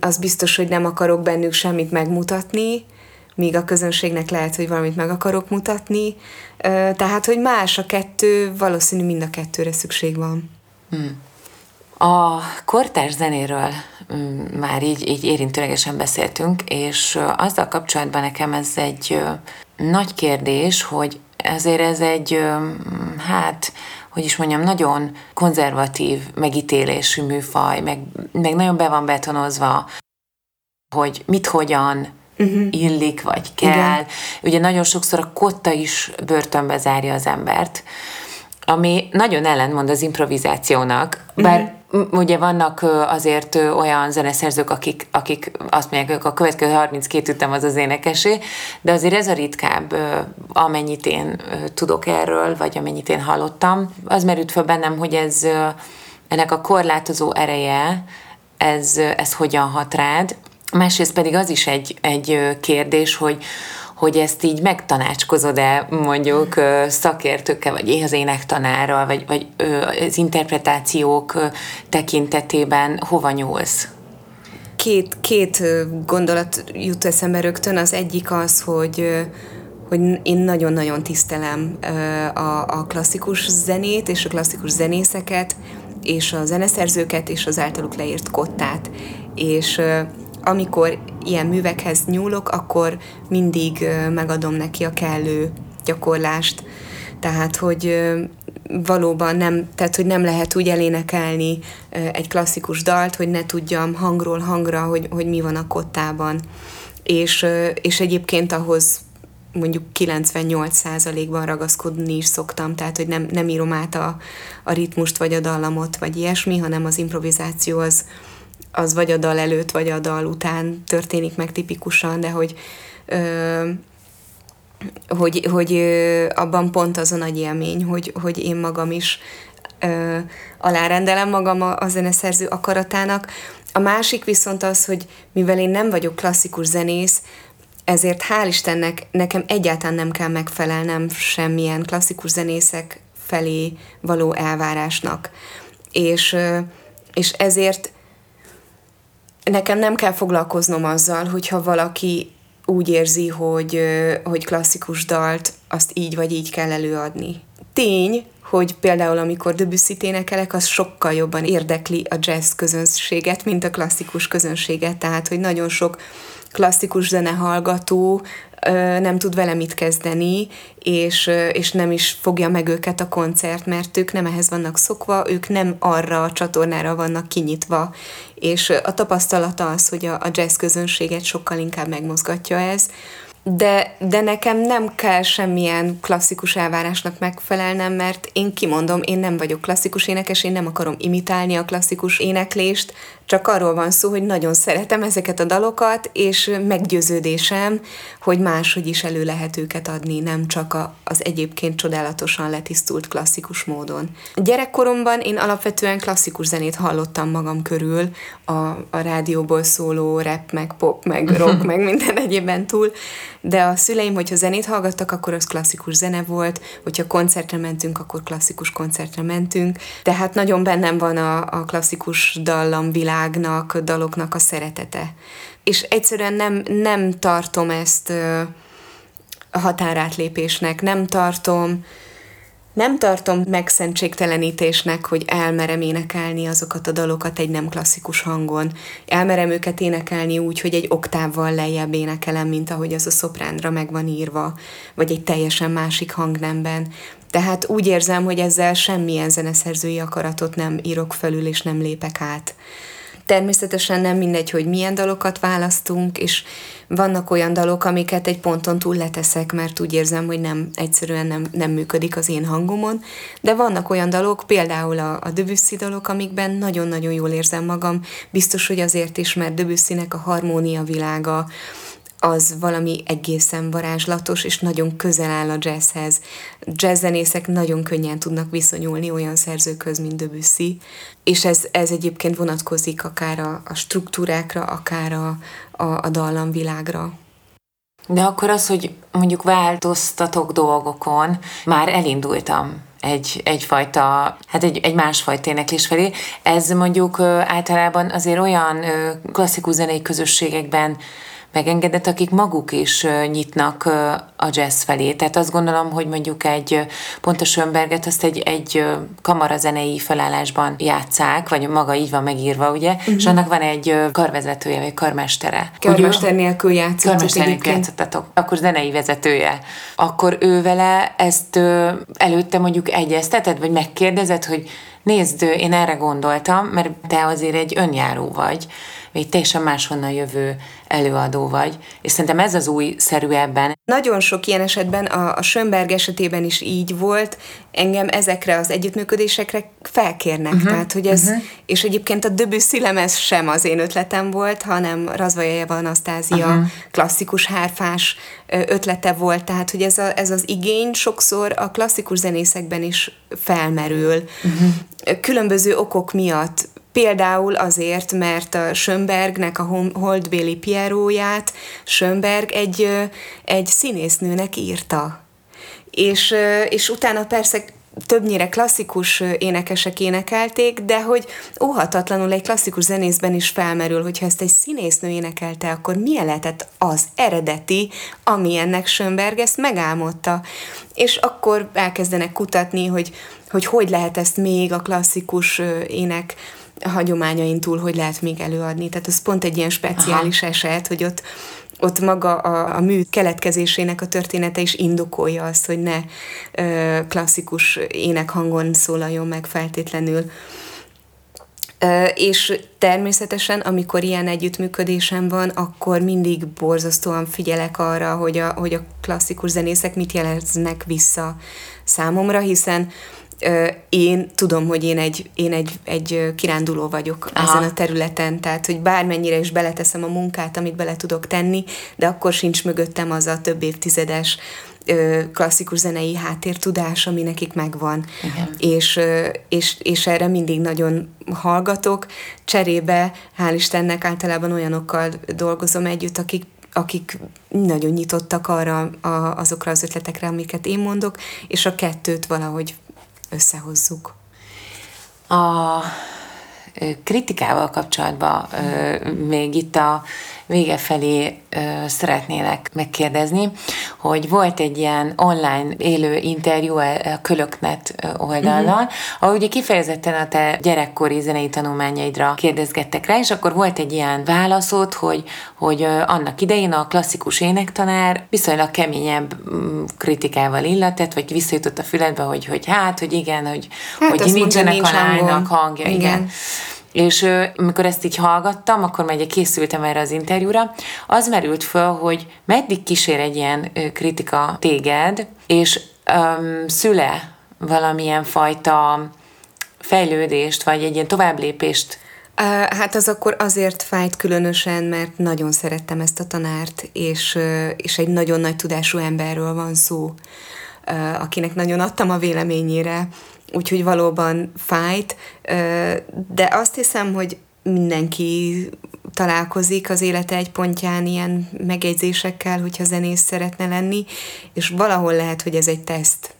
az biztos, hogy nem akarok bennük semmit megmutatni, míg a közönségnek lehet, hogy valamit meg akarok mutatni. Tehát, hogy más a kettő, valószínű mind a kettőre szükség van. Hmm. A kortárs zenéről már így, így érintőlegesen beszéltünk, és azzal kapcsolatban nekem ez egy nagy kérdés, hogy ezért ez egy, hát, hogy is mondjam, nagyon konzervatív megítélésű műfaj, meg, meg nagyon be van betonozva, hogy mit hogyan uh-huh. illik, vagy kell. Igen. Ugye nagyon sokszor a kotta is börtönbe zárja az embert, ami nagyon ellentmond az improvizációnak, bár uh-huh ugye vannak azért olyan zeneszerzők, akik, akik azt mondják, hogy a következő 32 ütem az az énekesé, de azért ez a ritkább, amennyit én tudok erről, vagy amennyit én hallottam. Az merült fel bennem, hogy ez ennek a korlátozó ereje, ez, ez hogyan hat rád. Másrészt pedig az is egy, egy kérdés, hogy, hogy ezt így megtanácskozod-e mondjuk szakértőkkel, vagy az énektanárral, vagy, vagy az interpretációk tekintetében hova nyúlsz? Két, két gondolat jut eszembe rögtön. Az egyik az, hogy hogy én nagyon-nagyon tisztelem a, a klasszikus zenét és a klasszikus zenészeket, és a zeneszerzőket, és az általuk leírt kottát. És amikor ilyen művekhez nyúlok, akkor mindig megadom neki a kellő gyakorlást. Tehát, hogy valóban nem, tehát, hogy nem lehet úgy elénekelni egy klasszikus dalt, hogy ne tudjam hangról hangra, hogy, hogy mi van a kottában. És, és egyébként ahhoz mondjuk 98%-ban ragaszkodni is szoktam, tehát hogy nem, nem írom át a, a ritmust, vagy a dallamot, vagy ilyesmi, hanem az improvizáció az, az vagy a dal előtt, vagy a dal után történik meg tipikusan, de hogy ö, hogy, hogy abban pont az a nagy élmény, hogy, hogy én magam is ö, alárendelem magam a, a zeneszerző akaratának. A másik viszont az, hogy mivel én nem vagyok klasszikus zenész, ezért hál' Istennek nekem egyáltalán nem kell megfelelnem semmilyen klasszikus zenészek felé való elvárásnak. És, és ezért nekem nem kell foglalkoznom azzal, hogyha valaki úgy érzi, hogy, hogy klasszikus dalt azt így vagy így kell előadni. Tény, hogy például amikor Debussy-t énekelek, az sokkal jobban érdekli a jazz közönséget, mint a klasszikus közönséget, tehát hogy nagyon sok klasszikus zenehallgató nem tud vele mit kezdeni, és, és nem is fogja meg őket a koncert, mert ők nem ehhez vannak szokva, ők nem arra a csatornára vannak kinyitva, és a tapasztalata az, hogy a, a jazz közönséget sokkal inkább megmozgatja ez, de, de nekem nem kell semmilyen klasszikus elvárásnak megfelelnem, mert én kimondom, én nem vagyok klasszikus énekes, én nem akarom imitálni a klasszikus éneklést, csak arról van szó, hogy nagyon szeretem ezeket a dalokat, és meggyőződésem, hogy máshogy is elő lehet őket adni, nem csak a, az egyébként csodálatosan letisztult klasszikus módon. Gyerekkoromban én alapvetően klasszikus zenét hallottam magam körül, a, a rádióból szóló rap, meg pop, meg rock, meg minden egyébben túl, de a szüleim, hogyha zenét hallgattak, akkor az klasszikus zene volt, hogyha koncertre mentünk, akkor klasszikus koncertre mentünk, tehát nagyon bennem van a, a klasszikus dallam világnak, daloknak a szeretete. És egyszerűen nem, nem tartom ezt határátlépésnek, nem tartom nem tartom megszentségtelenítésnek, hogy elmerem énekelni azokat a dalokat egy nem klasszikus hangon. Elmerem őket énekelni úgy, hogy egy oktávval lejjebb énekelem, mint ahogy az a szopránra meg van írva, vagy egy teljesen másik hangnemben. Tehát úgy érzem, hogy ezzel semmilyen zeneszerzői akaratot nem írok felül, és nem lépek át. Természetesen nem mindegy, hogy milyen dalokat választunk, és vannak olyan dalok, amiket egy ponton túl leteszek, mert úgy érzem, hogy nem, egyszerűen nem, nem működik az én hangomon, de vannak olyan dalok, például a, a Debussy dalok, amikben nagyon-nagyon jól érzem magam, biztos, hogy azért is, mert Debussynek a harmónia világa, az valami egészen varázslatos, és nagyon közel áll a jazzhez. Jazzzenészek nagyon könnyen tudnak viszonyulni olyan szerzőkhöz, mint Debussy, és ez, ez egyébként vonatkozik akár a, a struktúrákra, akár a, a, a dallamvilágra. De akkor az, hogy mondjuk változtatok dolgokon, már elindultam egy, egyfajta, hát egy, egy másfajta éneklés felé. Ez mondjuk általában azért olyan klasszikus zenei közösségekben megengedett, akik maguk is nyitnak a jazz felé. Tehát azt gondolom, hogy mondjuk egy pont a Schönberget azt egy, egy kamarazenei felállásban játszák, vagy maga így van megírva, ugye, uh-huh. és annak van egy karvezetője, vagy karmestere. Karmester nélkül játszott. Karmester nélkül játszottatok. Akkor zenei vezetője. Akkor ő vele ezt előtte mondjuk egyezteted, vagy megkérdezed, hogy nézd, én erre gondoltam, mert te azért egy önjáró vagy, egy teljesen máshonnan jövő előadó vagy. És szerintem ez az új szerű ebben. Nagyon sok ilyen esetben, a, a Schönberg esetében is így volt, engem ezekre az együttműködésekre felkérnek. Uh-huh, Tehát, hogy ez, uh-huh. és egyébként a Debussy lemez sem az én ötletem volt, hanem Razvajeva Anasztázia uh-huh. klasszikus hárfás ötlete volt, tehát, hogy ez, a, ez az igény sokszor a klasszikus zenészekben is felmerül. Uh-huh. Különböző okok miatt Például azért, mert a Schönbergnek a Holdbéli Pieróját Schönberg egy, egy színésznőnek írta. És, és utána persze többnyire klasszikus énekesek énekelték, de hogy óhatatlanul egy klasszikus zenészben is felmerül, hogyha ezt egy színésznő énekelte, akkor milyen lehetett az eredeti, ami ennek Schönberg ezt megálmodta. És akkor elkezdenek kutatni, hogy hogy, hogy lehet ezt még a klasszikus ének hagyományain túl hogy lehet még előadni. Tehát ez pont egy ilyen speciális Aha. eset, hogy ott ott maga a, a mű keletkezésének a története is indokolja azt, hogy ne ö, klasszikus énekhangon szólaljon meg feltétlenül. Ö, és természetesen, amikor ilyen együttműködésem van, akkor mindig borzasztóan figyelek arra, hogy a, hogy a klasszikus zenészek mit jeleznek vissza számomra, hiszen én tudom, hogy én egy, én egy, egy kiránduló vagyok Aha. ezen a területen, tehát hogy bármennyire is beleteszem a munkát, amit bele tudok tenni, de akkor sincs mögöttem az a több évtizedes klasszikus zenei háttértudás, ami nekik megvan. És, és, és erre mindig nagyon hallgatok. Cserébe, hál' Istennek általában olyanokkal dolgozom együtt, akik akik nagyon nyitottak arra a, azokra az ötletekre, amiket én mondok, és a kettőt valahogy összehozzuk. A kritikával kapcsolatban még itt a vége felé ö, szeretnélek megkérdezni, hogy volt egy ilyen online élő interjú a Kölöknet oldalon, uh-huh. ahol ugye kifejezetten a te gyerekkori zenei tanulmányaidra kérdezgettek rá, és akkor volt egy ilyen válaszod, hogy, hogy annak idején a klasszikus énektanár viszonylag keményebb mm, kritikával illetett, vagy visszajutott a füledbe, hogy, hogy hát, hogy igen, hogy, hát hogy nincsenek a lánynak hangja. Igen. igen. És amikor ezt így hallgattam, akkor már készültem erre az interjúra, az merült föl, hogy meddig kísér egy ilyen kritika téged, és um, szüle valamilyen fajta fejlődést, vagy egy ilyen továbblépést? Hát az akkor azért fájt különösen, mert nagyon szerettem ezt a tanárt, és, és egy nagyon nagy tudású emberről van szó, akinek nagyon adtam a véleményére, úgyhogy valóban fájt, de azt hiszem, hogy mindenki találkozik az élete egy pontján ilyen megjegyzésekkel, hogyha zenész szeretne lenni, és valahol lehet, hogy ez egy teszt.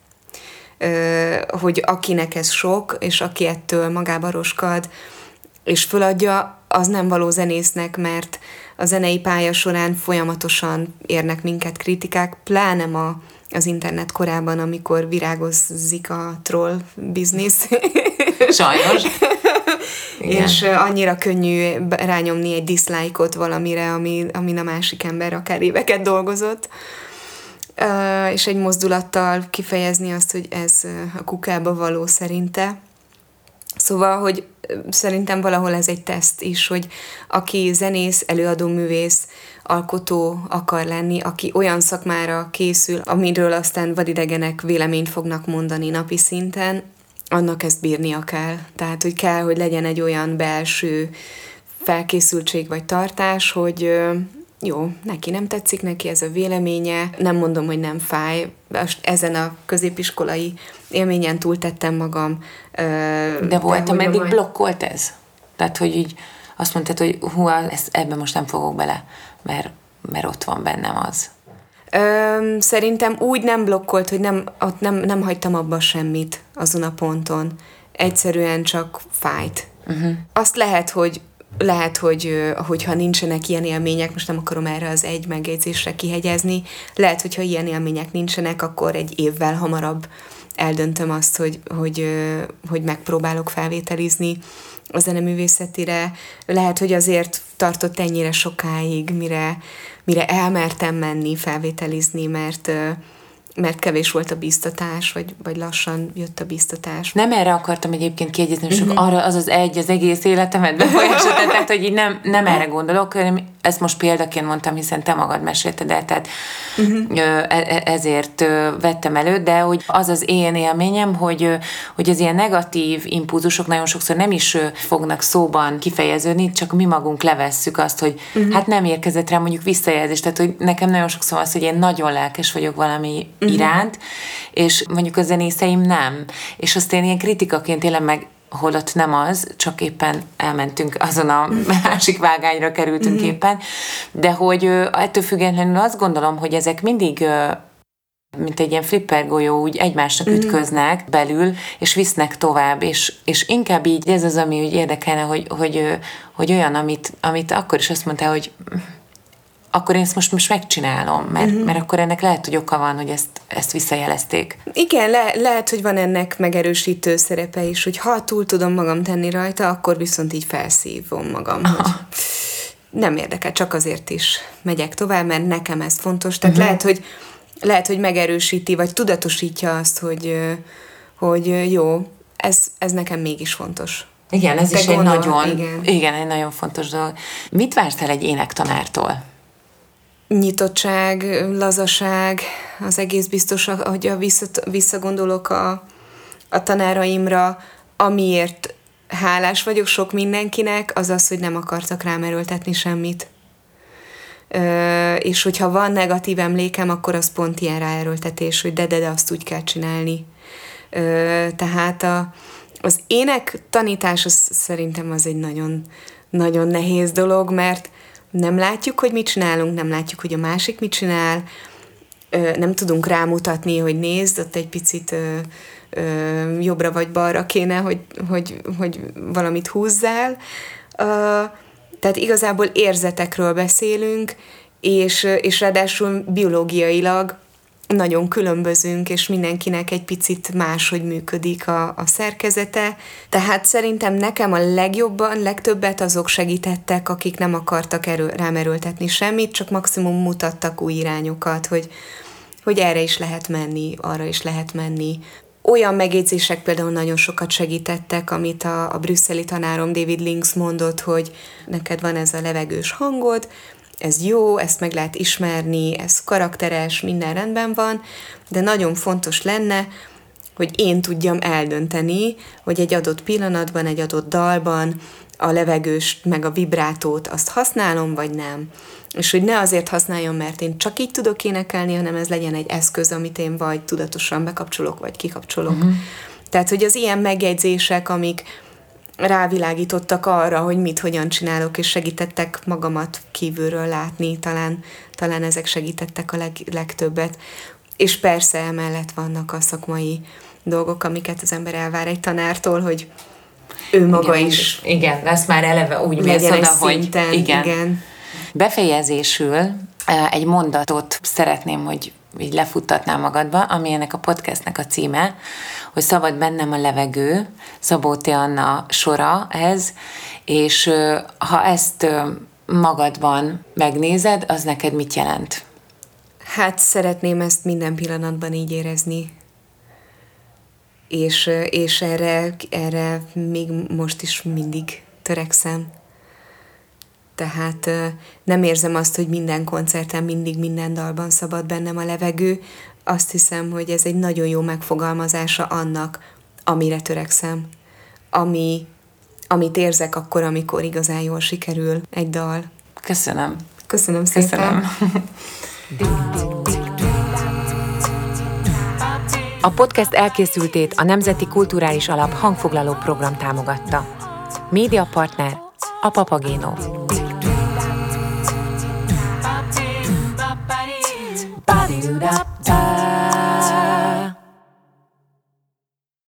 Hogy akinek ez sok, és aki ettől magába roskad, és föladja, az nem való zenésznek, mert a zenei pálya során folyamatosan érnek minket kritikák, pláne ma az internet korában, amikor virágozik a troll biznisz. Sajnos. Igen. És annyira könnyű rányomni egy dislike-ot valamire, ami, amin a másik ember akár éveket dolgozott. Uh, és egy mozdulattal kifejezni azt, hogy ez a kukába való szerinte. Szóval, hogy szerintem valahol ez egy teszt is, hogy aki zenész, előadó művész, alkotó akar lenni, aki olyan szakmára készül, amiről aztán vadidegenek véleményt fognak mondani napi szinten, annak ezt bírnia kell. Tehát, hogy kell, hogy legyen egy olyan belső felkészültség vagy tartás, hogy jó, neki nem tetszik, neki ez a véleménye, nem mondom, hogy nem fáj, ezen a középiskolai élményen túltettem magam. De volt, ameddig majd... blokkolt ez? Tehát, hogy így azt mondtad, hogy hú, ezt, ebben most nem fogok bele, mert, mert ott van bennem az. Ö, szerintem úgy nem blokkolt, hogy nem, ott nem, nem hagytam abba semmit azon a ponton. Egyszerűen csak fájt. Uh-huh. Azt lehet, hogy lehet, hogy hogyha nincsenek ilyen élmények, most nem akarom erre az egy megjegyzésre kihegyezni, lehet, hogyha ilyen élmények nincsenek, akkor egy évvel hamarabb eldöntöm azt, hogy, hogy, hogy megpróbálok felvételizni a zeneművészetire. Lehet, hogy azért tartott ennyire sokáig, mire, mire elmertem menni felvételizni, mert mert kevés volt a biztatás, vagy, vagy lassan jött a biztatás. Nem erre akartam egyébként kiegyezni, uh-huh. arra az az egy az egész életemet befolyásolta, tehát hogy így nem, nem erre gondolok, hanem ezt most példaként mondtam, hiszen te magad mesélted el, tehát uh-huh. ezért vettem elő, de hogy az az én élményem, hogy, hogy az ilyen negatív impulzusok nagyon sokszor nem is fognak szóban kifejeződni, csak mi magunk levesszük azt, hogy uh-huh. hát nem érkezett rá mondjuk visszajelzés, tehát hogy nekem nagyon sokszor az, hogy én nagyon lelkes vagyok valami uh-huh. iránt, és mondjuk a zenészeim nem. És azt én ilyen kritikaként tényleg meg holott nem az, csak éppen elmentünk azon a másik vágányra kerültünk mm-hmm. éppen, de hogy ettől függetlenül azt gondolom, hogy ezek mindig mint egy ilyen flipper golyó, úgy egymásnak mm. ütköznek belül, és visznek tovább, és, és inkább így ez az, ami úgy érdekelne, hogy, hogy, hogy olyan, amit, amit akkor is azt mondta, hogy akkor én ezt most, most megcsinálom, mert, uh-huh. mert akkor ennek lehet, hogy oka van, hogy ezt, ezt visszajelezték. Igen, le, lehet, hogy van ennek megerősítő szerepe is, hogy ha túl tudom magam tenni rajta, akkor viszont így felszívom magam, Aha. hogy nem érdekel, csak azért is megyek tovább, mert nekem ez fontos. Tehát uh-huh. lehet, hogy lehet, hogy megerősíti, vagy tudatosítja azt, hogy, hogy jó, ez, ez nekem mégis fontos. Igen, ez Te is gondol, egy nagyon, igen. igen, egy nagyon fontos dolog. Mit vársz el egy énektanártól? Nyitottság, lazaság, az egész biztos, hogy a visszagondolok a, a tanáraimra, amiért hálás vagyok sok mindenkinek, az az, hogy nem akartak rám erőltetni semmit. Ö, és hogyha van negatív emlékem, akkor az pont ilyen ráerőltetés, hogy de, de, de azt úgy kell csinálni. Ö, tehát a, az ének tanítás az szerintem az egy nagyon, nagyon nehéz dolog, mert nem látjuk, hogy mit csinálunk, nem látjuk, hogy a másik mit csinál, nem tudunk rámutatni, hogy nézd, ott egy picit jobbra vagy balra kéne, hogy, hogy, hogy valamit húzzál. Tehát igazából érzetekről beszélünk, és, és ráadásul biológiailag nagyon különbözünk, és mindenkinek egy picit máshogy működik a, a szerkezete. Tehát szerintem nekem a legjobban, legtöbbet azok segítettek, akik nem akartak erő, rám erőltetni semmit, csak maximum mutattak új irányokat, hogy, hogy erre is lehet menni, arra is lehet menni. Olyan megjegyzések például nagyon sokat segítettek, amit a, a brüsszeli tanárom David Links mondott, hogy neked van ez a levegős hangod, ez jó, ezt meg lehet ismerni, ez karakteres, minden rendben van, de nagyon fontos lenne, hogy én tudjam eldönteni, hogy egy adott pillanatban, egy adott dalban a levegőst, meg a vibrátót azt használom, vagy nem. És hogy ne azért használjon, mert én csak így tudok énekelni, hanem ez legyen egy eszköz, amit én vagy tudatosan bekapcsolok, vagy kikapcsolok. Uh-huh. Tehát, hogy az ilyen megjegyzések, amik rávilágítottak arra, hogy mit, hogyan csinálok, és segítettek magamat kívülről látni, talán, talán ezek segítettek a leg, legtöbbet. És persze emellett vannak a szakmai dolgok, amiket az ember elvár egy tanártól, hogy ő maga igen, is. Igen, lesz már eleve úgy mész oda, hogy szinten, igen. igen. Befejezésül egy mondatot szeretném, hogy így lefuttatnál magadba, ami ennek a podcastnek a címe, hogy szabad bennem a levegő, Szabó T. Anna sora ez, és ha ezt magadban megnézed, az neked mit jelent? Hát szeretném ezt minden pillanatban így érezni. És, és erre, erre még most is mindig törekszem. Tehát nem érzem azt, hogy minden koncerten mindig minden dalban szabad bennem a levegő. Azt hiszem, hogy ez egy nagyon jó megfogalmazása annak, amire törekszem. Ami, amit érzek akkor, amikor igazán jól sikerül egy dal. Köszönöm. Köszönöm szépen. Köszönöm. A podcast elkészültét a Nemzeti Kulturális Alap hangfoglaló program támogatta. Média partner a Papagéno. do da ba.